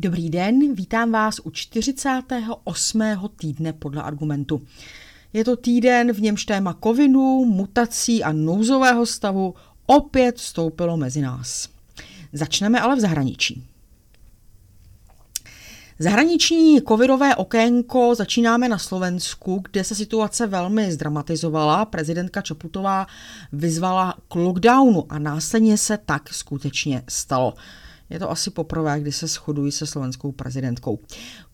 Dobrý den, vítám vás u 48. týdne podle argumentu. Je to týden, v němž téma kovinu, mutací a nouzového stavu opět vstoupilo mezi nás. Začneme ale v zahraničí. Zahraniční covidové okénko začínáme na Slovensku, kde se situace velmi zdramatizovala. Prezidentka Čaputová vyzvala k lockdownu a následně se tak skutečně stalo. Je to asi poprvé, kdy se shodují se slovenskou prezidentkou.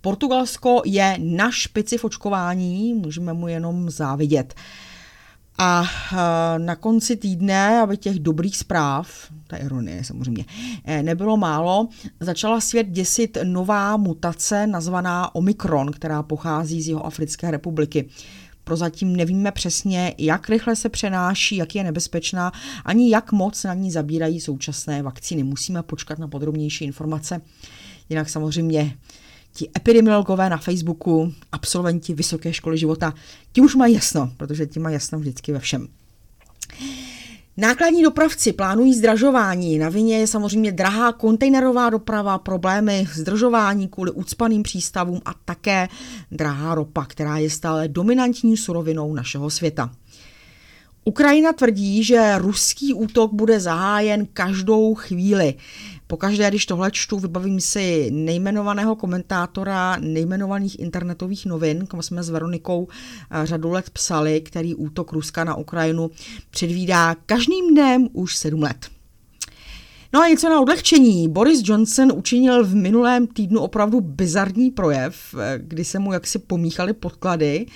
Portugalsko je na špici v očkování, můžeme mu jenom závidět. A eh, na konci týdne, aby těch dobrých zpráv, ta ironie samozřejmě, eh, nebylo málo, začala svět děsit nová mutace nazvaná Omikron, která pochází z jeho Africké republiky. Prozatím nevíme přesně, jak rychle se přenáší, jak je nebezpečná, ani jak moc na ní zabírají současné vakcíny. Musíme počkat na podrobnější informace. Jinak samozřejmě ti epidemiologové na Facebooku, absolventi Vysoké školy života, ti už mají jasno, protože ti mají jasno vždycky ve všem. Nákladní dopravci plánují zdražování. Na vině je samozřejmě drahá kontejnerová doprava, problémy zdržování kvůli ucpaným přístavům a také drahá ropa, která je stále dominantní surovinou našeho světa. Ukrajina tvrdí, že ruský útok bude zahájen každou chvíli. Pokaždé, když tohle čtu, vybavím si nejmenovaného komentátora nejmenovaných internetových novin, kam jsme s Veronikou eh, řadu let psali, který útok Ruska na Ukrajinu předvídá každým dnem už sedm let. No a něco na odlehčení. Boris Johnson učinil v minulém týdnu opravdu bizarní projev, eh, kdy se mu jaksi pomíchaly podklady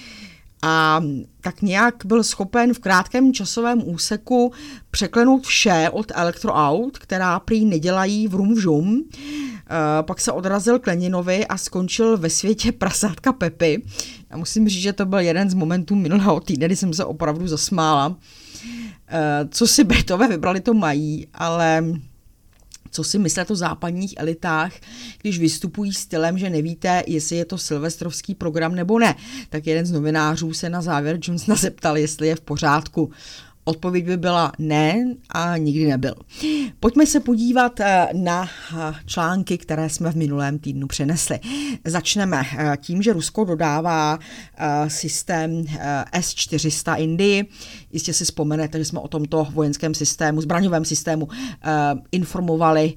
a tak nějak byl schopen v krátkém časovém úseku překlenout vše od elektroaut, která prý nedělají vrum žum. E, pak se odrazil k Leninovi a skončil ve světě prasátka Pepy. Já musím říct, že to byl jeden z momentů minulého týdne, kdy jsem se opravdu zasmála. E, co si Britové vybrali, to mají, ale co si myslet o západních elitách, když vystupují stylem, že nevíte, jestli je to silvestrovský program nebo ne. Tak jeden z novinářů se na závěr Johnsona zeptal, jestli je v pořádku. Odpověď by byla ne a nikdy nebyl. Pojďme se podívat eh, na eh, články, které jsme v minulém týdnu přenesli. Začneme eh, tím, že Rusko dodává systém S-400 Indii. Jistě si vzpomenete, že jsme o tomto vojenském systému, zbraňovém systému informovali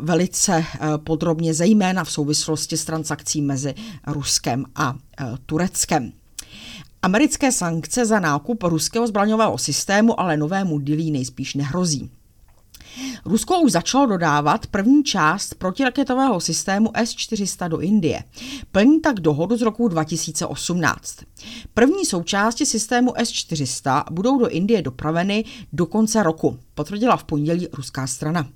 velice podrobně, zejména v souvislosti s transakcí mezi Ruskem a Tureckem. Americké sankce za nákup ruského zbraňového systému ale novému dilí nejspíš nehrozí. Rusko už začalo dodávat první část protiraketového systému S-400 do Indie. Plní tak dohodu z roku 2018. První součásti systému S-400 budou do Indie dopraveny do konce roku, potvrdila v pondělí ruská strana.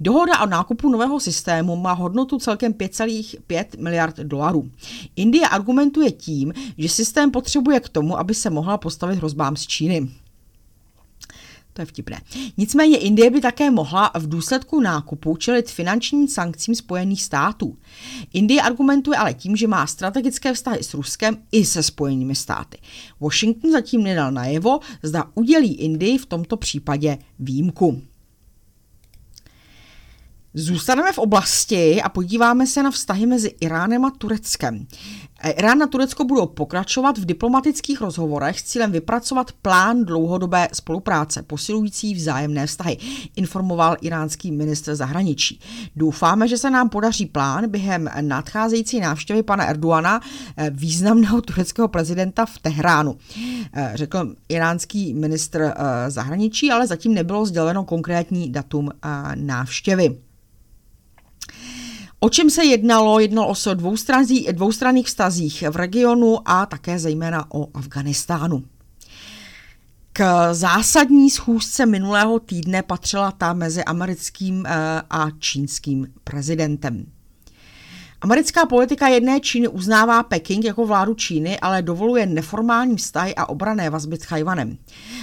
Dohoda o nákupu nového systému má hodnotu celkem 5,5 miliard dolarů. Indie argumentuje tím, že systém potřebuje k tomu, aby se mohla postavit hrozbám z Číny. To je vtipné. Nicméně Indie by také mohla v důsledku nákupu čelit finančním sankcím Spojených států. Indie argumentuje ale tím, že má strategické vztahy s Ruskem i se Spojenými státy. Washington zatím nedal najevo, zda udělí Indii v tomto případě výjimku. Zůstaneme v oblasti a podíváme se na vztahy mezi Iránem a Tureckem. Irán a Turecko budou pokračovat v diplomatických rozhovorech s cílem vypracovat plán dlouhodobé spolupráce, posilující vzájemné vztahy, informoval iránský ministr zahraničí. Doufáme, že se nám podaří plán během nadcházející návštěvy pana Erdoana, eh, významného tureckého prezidenta v Tehránu, eh, řekl iránský ministr zahraničí, ale zatím nebylo sděleno konkrétní datum návštěvy. O čem se jednalo? Jednalo se o dvoustranných vztazích v regionu a také zejména o Afganistánu. K zásadní schůzce minulého týdne patřila ta mezi americkým eh, a čínským prezidentem. Americká politika jedné Číny uznává Peking jako vládu Číny, ale dovoluje neformální vztahy a obrané vazby s Chajvanem.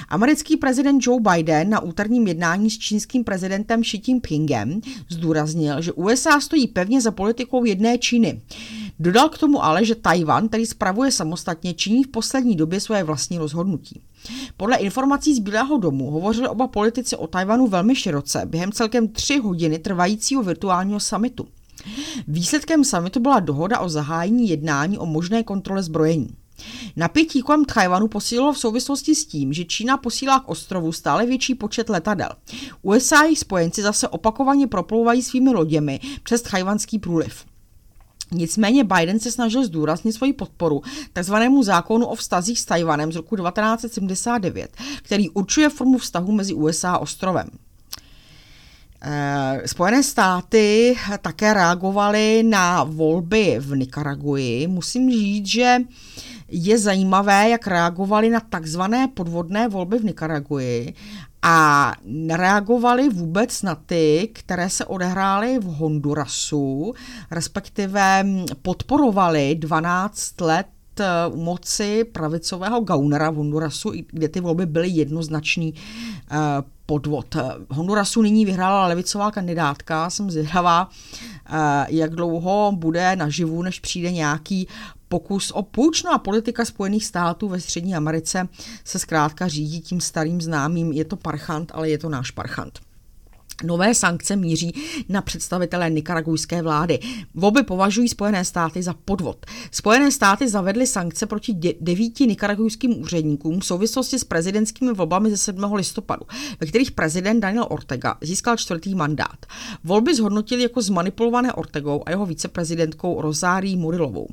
Americký prezident Joe Biden na úterním jednání s čínským prezidentem Xi Jinpingem zdůraznil, že USA stojí pevně za politikou jedné Číny. Dodal k tomu ale, že Tajvan, který spravuje samostatně, činí v poslední době svoje vlastní rozhodnutí. Podle informací z Bílého domu hovořili oba politici o Tajvanu velmi široce během celkem tři hodiny trvajícího virtuálního samitu. Výsledkem samitu byla dohoda o zahájení jednání o možné kontrole zbrojení. Napětí kolem Tchajvanu posílilo v souvislosti s tím, že Čína posílá k ostrovu stále větší počet letadel. USA a jejich spojenci zase opakovaně proplouvají svými loděmi přes tchajvanský průliv. Nicméně Biden se snažil zdůraznit svoji podporu takzvanému zákonu o vztazích s Tajvanem z roku 1979, který určuje formu vztahu mezi USA a ostrovem. Eh, Spojené státy také reagovaly na volby v Nikaraguji. Musím říct, že je zajímavé, jak reagovali na takzvané podvodné volby v Nikaraguji a nereagovali vůbec na ty, které se odehrály v Hondurasu, respektive podporovali 12 let eh, u moci pravicového gaunera v Hondurasu, kde ty volby byly jednoznačný eh, podvod. Hondurasu nyní vyhrála levicová kandidátka, jsem zvědavá, eh, jak dlouho bude naživu, než přijde nějaký pokus o půjč. No a politika Spojených států ve Střední Americe se zkrátka řídí tím starým známým, je to parchant, ale je to náš parchant. Nové sankce míří na představitele nikaragujské vlády. Volby považují Spojené státy za podvod. Spojené státy zavedly sankce proti devíti nikaragujským úředníkům v souvislosti s prezidentskými volbami ze 7. listopadu, ve kterých prezident Daniel Ortega získal čtvrtý mandát. Volby zhodnotili jako zmanipulované Ortegou a jeho viceprezidentkou Rozárí Murilovou.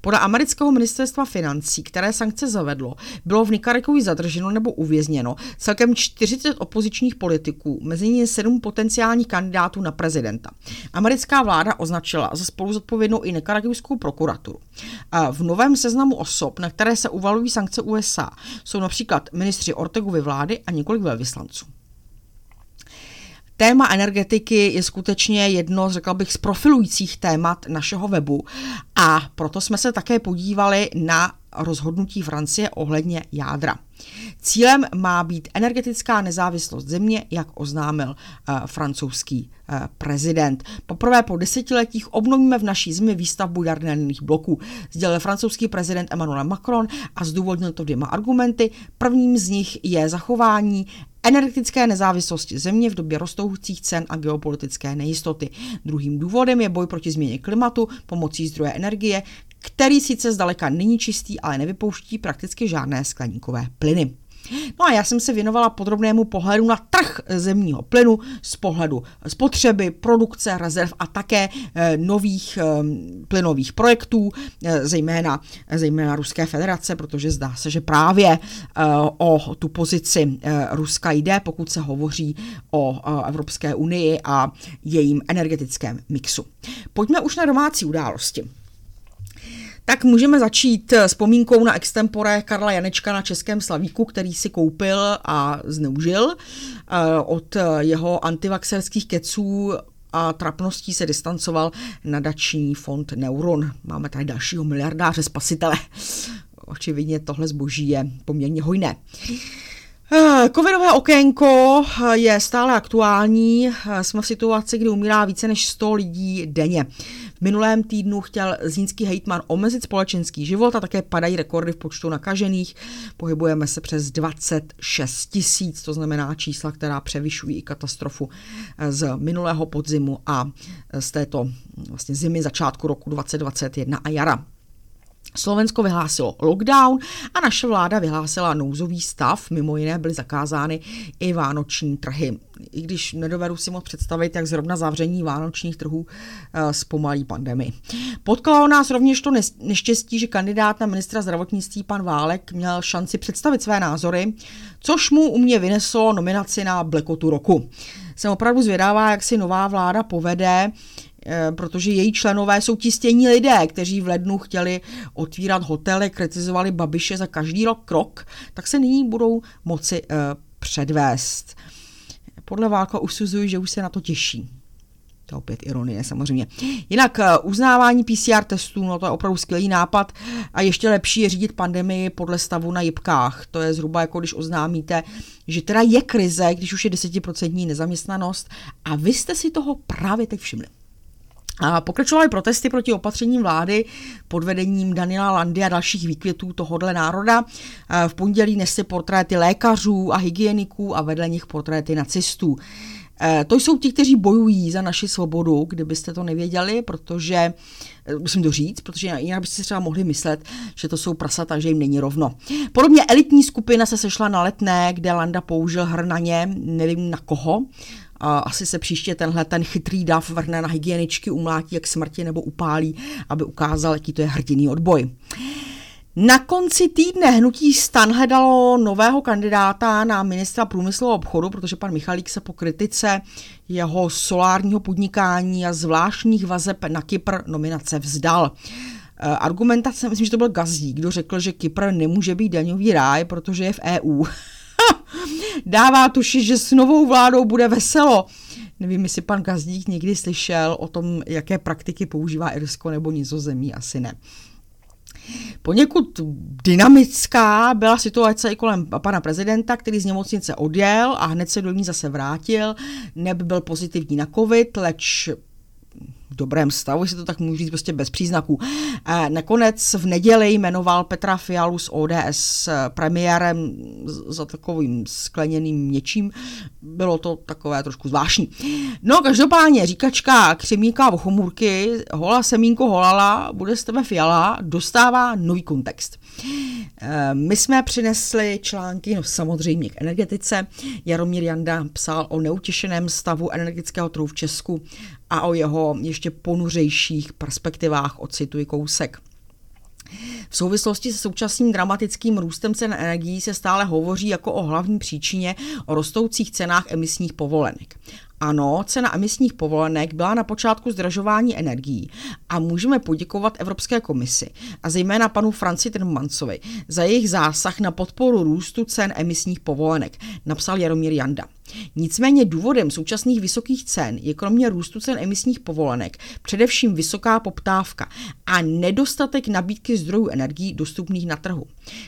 Podle amerického ministerstva financí, které sankce zavedlo, bylo v Nikaraguji zadrženo nebo uvězněno celkem 40 opozičních politiků, mezi nimi 7 potenciálních kandidátů na prezidenta. Americká vláda označila za spoluzodpovědnou i nekaragujskou prokuraturu. V novém seznamu osob, na které se uvalují sankce USA, jsou například ministři Ortegovy vlády a několik velvyslanců. Téma energetiky je skutečně jedno, řekla bych, z profilujících témat našeho webu a proto jsme se také podívali na rozhodnutí Francie ohledně jádra. Cílem má být energetická nezávislost země, jak oznámil uh, francouzský uh, prezident. Poprvé po desetiletích obnovíme v naší zemi výstavbu jaderných bloků, sdělil francouzský prezident Emmanuel Macron a zdůvodnil to dvěma argumenty. Prvním z nich je zachování energetické nezávislosti země v době rostoucích cen a geopolitické nejistoty. Druhým důvodem je boj proti změně klimatu pomocí zdroje energie, který sice zdaleka není čistý, ale nevypouští prakticky žádné skleníkové plyny. No a já jsem se věnovala podrobnému pohledu na trh zemního plynu z pohledu spotřeby, produkce, rezerv a také e, nových e, plynových projektů, e, zejména, zejména Ruské federace, protože zdá se, že právě o tu pozici Ruska jde, pokud se hovoří o Evropské unii a jejím energetickém mixu. Pojďme už na domácí události. Tak můžeme začít s pomínkou na extempore Karla Janečka na Českém Slavíku, který si koupil a zneužil eh, od jeho antivaxerských keců a trapností se distancoval nadační fond Neuron. Máme tady dalšího miliardáře spasitele. Očividně tohle zboží je poměrně hojné. Eh, covidové okénko je stále aktuální. Eh, jsme v situaci, kdy umírá více než 100 lidí denně. V minulém týdnu chtěl zínský hejtman omezit společenský život a také padají rekordy v počtu nakažených. Pohybujeme se přes 26 tisíc, to znamená čísla, která převyšují i katastrofu eh, z minulého podzimu a z této vlastně zimy začátku roku 2021 a jara. Slovensko vyhlásilo lockdown a naše vláda vyhlásila nouzový stav, mimo jiné byly zakázány i vánoční trhy. I když nedovedu si moc představit, jak zrovna zavření vánočních trhů eh, zpomalí pandemii. Potkalo nás rovněž to neštěstí, že kandidát na ministra zdravotnictví pan Válek měl šanci představit své názory, což mu u mě vyneslo nominaci na Blackotu roku. Jsem opravdu zvědavá, jak si nová vláda povede Eh, protože její členové jsou ti stění lidé, kteří v lednu chtěli otvírat hotely, kritizovali Babiše za každý rok krok, tak se nyní budou moci uh, předvést. Podle Válka usuzují, že už se na to těší. To je opět ironie samozřejmě. Jinak eh, uznávání PCR testů, no to je opravdu skvělý nápad a ještě lepší je řídit pandemii podle stavu na jibkách. To je zhruba jako když oznámíte, že teda je krize, když už je desetiprocentní nezaměstnanost a vy jste si toho právě teď všimli. Pokračovaly protesty proti opatřením vlády pod vedením Daniela Landy a dalších výkvětů tohohle národa. V pondělí nesly portréty lékařů a hygieniků a vedle nich portréty nacistů. Eh, to jsou ti, kteří bojují za naši svobodu, kdybyste to nevěděli, protože, eh, musím to říct, protože jinak byste třeba mohli myslet, že to jsou prasata, že jim není rovno. Podobně elitní skupina se sešla na letné, kde Landa použil hrnaně, nevím na koho, asi se příště tenhle ten chytrý dav vrhne na hygieničky, umlátí jak smrti nebo upálí, aby ukázal, jaký to je hrdinný odboj. Na konci týdne hnutí Stan hledalo nového kandidáta na ministra průmyslu a obchodu, protože pan Michalík se po kritice jeho solárního podnikání a zvláštních vazeb na Kypr nominace vzdal. Eh, argumentace, myslím, že to byl Gazdík, kdo řekl, že Kypr nemůže být daňový ráj, protože je v EU. Dává tuši, že s novou vládou bude veselo. Nevím, jestli pan Gazdík někdy slyšel o tom, jaké praktiky používá Irsko nebo Nizozemí, asi ne. Poněkud dynamická byla situace i kolem pana prezidenta, který z nemocnice odjel a hned se do ní zase vrátil. Neb byl pozitivní na covid, leč dobrém stavu, jestli to tak můžu říct, prostě bez příznaků. Nakonec v neděli jmenoval Petra Fialu z ODS premiérem za takovým skleněným něčím. Bylo to takové trošku zvláštní. No, každopádně říkačka křemíka v chomůrky, hola semínko holala, bude z tebe Fiala, dostává nový kontext. My jsme přinesli články, no samozřejmě k energetice. Jaromír Janda psal o neutěšeném stavu energetického trhu v Česku a o jeho ještě ponuřejších perspektivách, ocituji kousek. V souvislosti se současným dramatickým růstem cen energií se stále hovoří jako o hlavní příčině o rostoucích cenách emisních povolenek. Ano, cena emisních povolenek byla na počátku zdražování energií a můžeme poděkovat Evropské komisi a zejména panu Franci Timmermansovi za jejich zásah na podporu růstu cen emisních povolenek, napsal Jaromír Janda. Nicméně důvodem současných vysokých cen je kromě růstu cen emisních povolenek především vysoká poptávka a nedostatek nabídky zdrojů energií dostupných na trhu.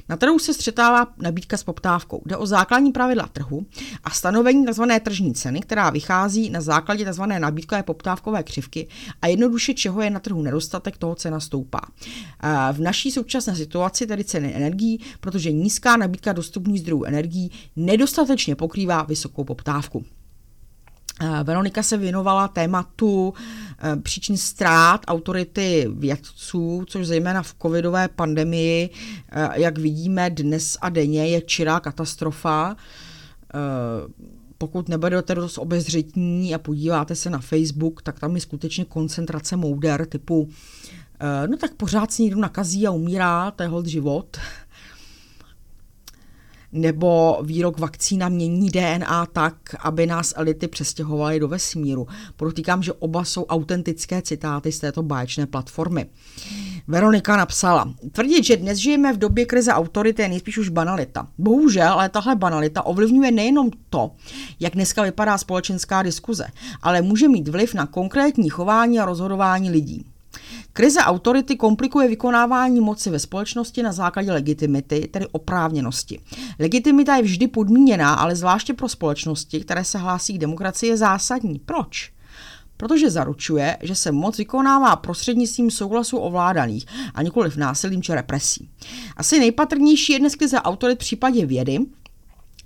Na trhu se střetává nabídka s poptávkou. Jde o základní pravidla trhu a stanovení tzv. tržní ceny, která vychází na základě tzv. nabídkové poptávkové křivky a jednoduše čeho je na nedostatek, toho cena stoupá. V naší současné situaci tedy ceny energií, protože nízká nabídka dostupných zdrojů energií nedostatečně pokrývá vysokou poptávku. Eh, Veronika se věnovala tématu eh, příčin ztrát autority vědců, což zejména v covidové pandemii, eh, jak vidíme dnes a denně, je čirá katastrofa. Pokud nebudete dost obezřetní a podíváte se na Facebook, tak tam je skutečně koncentrace mouder typu no tak pořád si někdo nakazí a umírá, to je hold život nebo výrok vakcína mění DNA tak, aby nás elity přestěhovaly do vesmíru. Podotýkám, že oba jsou autentické citáty z této báječné platformy. Veronika napsala, tvrdit, že dnes žijeme v době krize autority je nejspíš už banalita. Bohužel, ale tahle banalita ovlivňuje nejenom to, jak dneska vypadá společenská diskuze, ale může mít vliv na konkrétní chování a rozhodování lidí. Krize autority komplikuje vykonávání moci ve společnosti na základě legitimity, tedy oprávněnosti. Legitimita je vždy podmíněná, ale zvláště pro společnosti, které se hlásí k demokracii, je zásadní. Proč? protože zaručuje, že se moc vykonává prostřednictvím souhlasu ovládaných a nikoliv násilím či represí. Asi nejpatrnější je dnes krize autorit v případě vědy,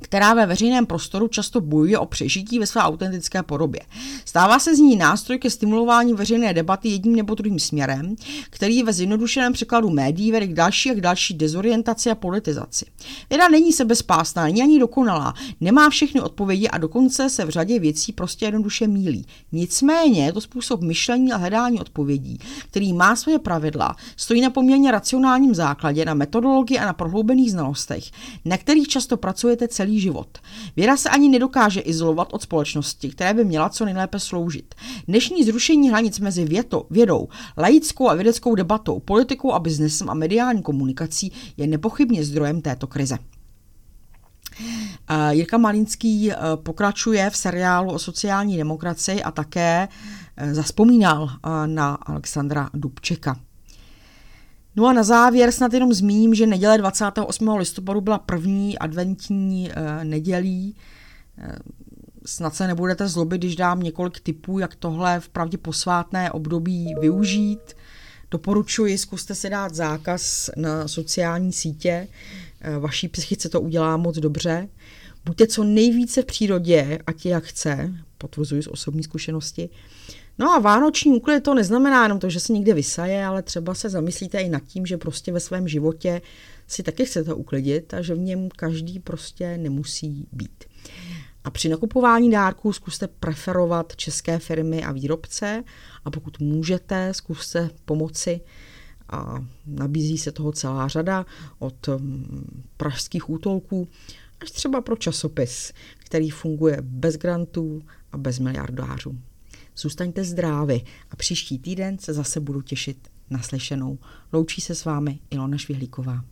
která ve veřejném prostoru často bojuje o přežití ve své autentické podobě. Stává se z ní nástroj ke stimulování veřejné debaty jedním nebo druhým směrem, který ve zjednodušeném překladu médií vede k další a k další dezorientaci a politizaci. Věda není sebespásná, není ani dokonalá, nemá všechny odpovědi a dokonce se v řadě věcí prostě jednoduše mílí. Nicméně je to způsob myšlení a hledání odpovědí, který má svoje pravidla, stojí na poměrně racionálním základě, na metodologii a na prohloubených znalostech, na kterých často pracujete celý celý život. Věda se ani nedokáže izolovat od společnosti, které by měla co nejlépe sloužit. Dnešní zrušení hranic mezi věto, vědou, laickou a vědeckou debatou, politikou a biznesem a mediální komunikací je nepochybně zdrojem této krize. Jirka Malinský eh, pokračuje v seriálu o sociální demokracii a také eh, zaspomínal eh, na Alexandra Dubčeka. No a na závěr snad jenom zmíním, že neděle 28. listopadu byla první adventní e, nedělí. E, snad se nebudete zlobit, když dám několik tipů, jak tohle v pravdě posvátné období využít. Doporučuji, zkuste si dát zákaz na sociální sítě. E, vaší psychice to udělá moc dobře. Buďte co nejvíce v přírodě, ať je jak chce, potvrzuji z osobní zkušenosti. No a vánoční úklid to neznamená jenom to, že se někde vysaje, ale třeba se zamyslíte i nad tím, že prostě ve svém životě si taky chcete uklidit a že v něm každý prostě nemusí být. A při nakupování dárků zkuste preferovat české firmy a výrobce a pokud můžete, zkuste pomoci a nabízí se toho celá řada od mm, pražských útolků až třeba pro časopis, který funguje bez grantů a bez miliardářů. Zůstaňte zdraví a příští týden se zase budu těšit na slyšenou. Loučí se s vámi Ilona Švihlíková.